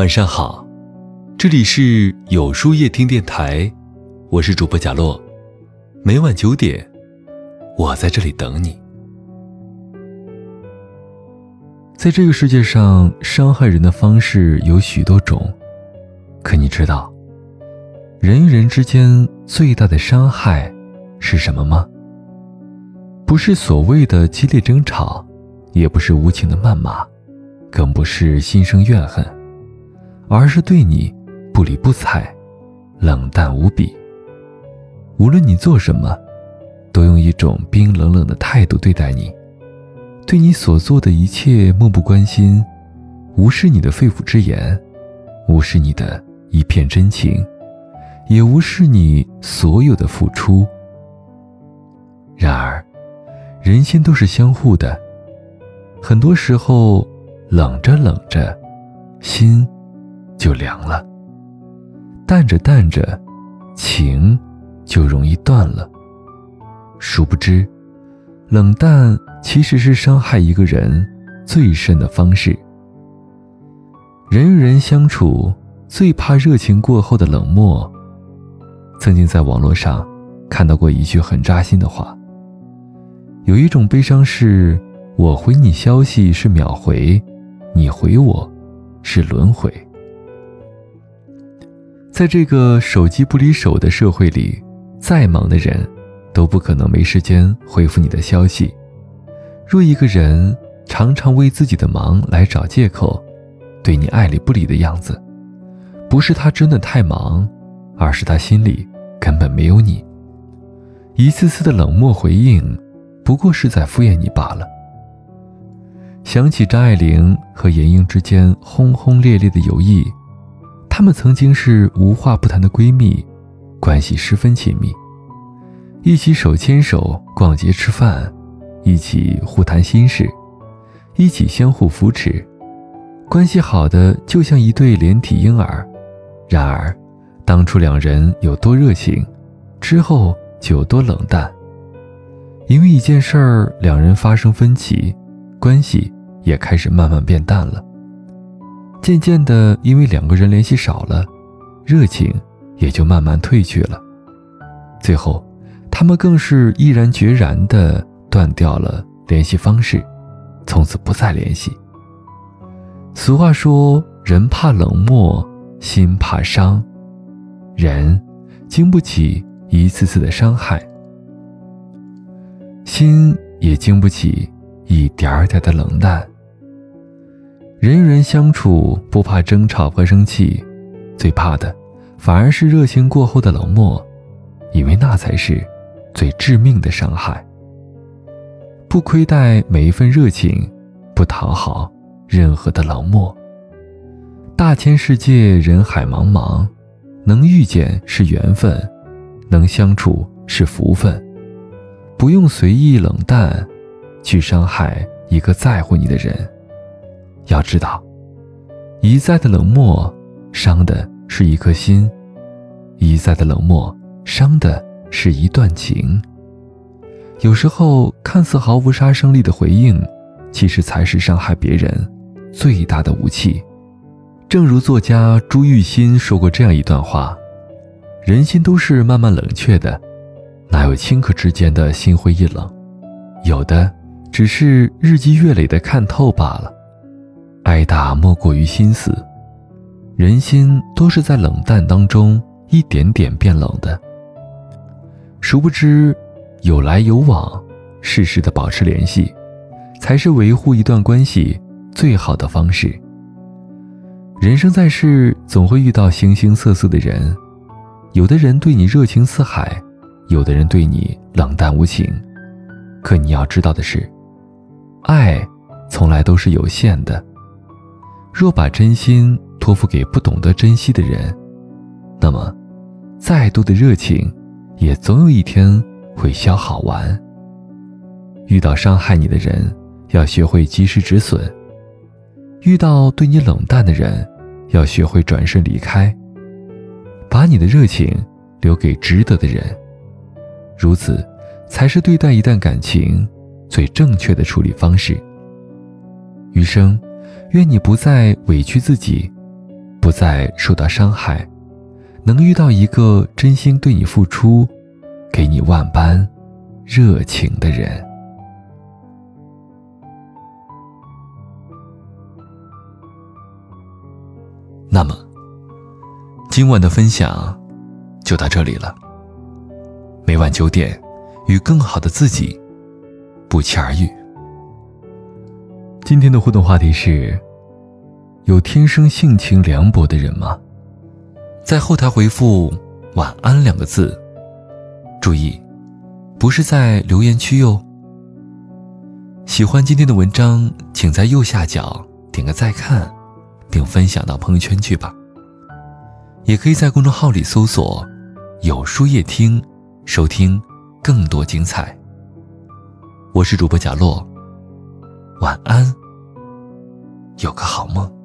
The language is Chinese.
晚上好，这里是有书夜听电台，我是主播贾洛，每晚九点，我在这里等你。在这个世界上，伤害人的方式有许多种，可你知道，人与人之间最大的伤害是什么吗？不是所谓的激烈争吵，也不是无情的谩骂，更不是心生怨恨，而是对你不理不睬，冷淡无比。无论你做什么，都用一种冰冷冷的态度对待你。对你所做的一切漠不关心，无视你的肺腑之言，无视你的一片真情，也无视你所有的付出。然而，人心都是相互的，很多时候冷着冷着，心就凉了；淡着淡着，情就容易断了。殊不知，冷淡。其实是伤害一个人最深的方式。人与人相处，最怕热情过后的冷漠。曾经在网络上看到过一句很扎心的话：有一种悲伤是，我回你消息是秒回，你回我是轮回。在这个手机不离手的社会里，再忙的人，都不可能没时间回复你的消息。若一个人常常为自己的忙来找借口，对你爱理不理的样子，不是他真的太忙，而是他心里根本没有你。一次次的冷漠回应，不过是在敷衍你罢了。想起张爱玲和严英之间轰轰烈烈的友谊，她们曾经是无话不谈的闺蜜，关系十分亲密，一起手牵手逛街吃饭。一起互谈心事，一起相互扶持，关系好的就像一对连体婴儿。然而，当初两人有多热情，之后就有多冷淡。因为一件事儿，两人发生分歧，关系也开始慢慢变淡了。渐渐的，因为两个人联系少了，热情也就慢慢褪去了。最后，他们更是毅然决然的。断掉了联系方式，从此不再联系。俗话说：“人怕冷漠，心怕伤。”人经不起一次次的伤害，心也经不起一点点的冷淡。人与人相处，不怕争吵和生气，最怕的反而是热情过后的冷漠，因为那才是最致命的伤害。不亏待每一份热情，不讨好任何的冷漠。大千世界，人海茫茫，能遇见是缘分，能相处是福分。不用随意冷淡，去伤害一个在乎你的人。要知道，一再的冷漠，伤的是一颗心；一再的冷漠，伤的是一段情。有时候看似毫无杀伤力的回应，其实才是伤害别人最大的武器。正如作家朱玉新说过这样一段话：“人心都是慢慢冷却的，哪有顷刻之间的心灰意冷？有的只是日积月累的看透罢了。爱大莫过于心死，人心都是在冷淡当中一点点变冷的。殊不知。”有来有往，适时的保持联系，才是维护一段关系最好的方式。人生在世，总会遇到形形色色的人，有的人对你热情似海，有的人对你冷淡无情。可你要知道的是，爱从来都是有限的。若把真心托付给不懂得珍惜的人，那么，再多的热情，也总有一天。会消耗完。遇到伤害你的人，要学会及时止损；遇到对你冷淡的人，要学会转身离开。把你的热情留给值得的人，如此，才是对待一段感情最正确的处理方式。余生，愿你不再委屈自己，不再受到伤害，能遇到一个真心对你付出、给你万般热情的人。那么，今晚的分享就到这里了。每晚九点，与更好的自己不期而遇。今天的互动话题是：有天生性情凉薄的人吗？在后台回复“晚安”两个字，注意，不是在留言区哟。喜欢今天的文章，请在右下角点个再看。并分享到朋友圈去吧。也可以在公众号里搜索“有书夜听”，收听更多精彩。我是主播贾洛，晚安，有个好梦。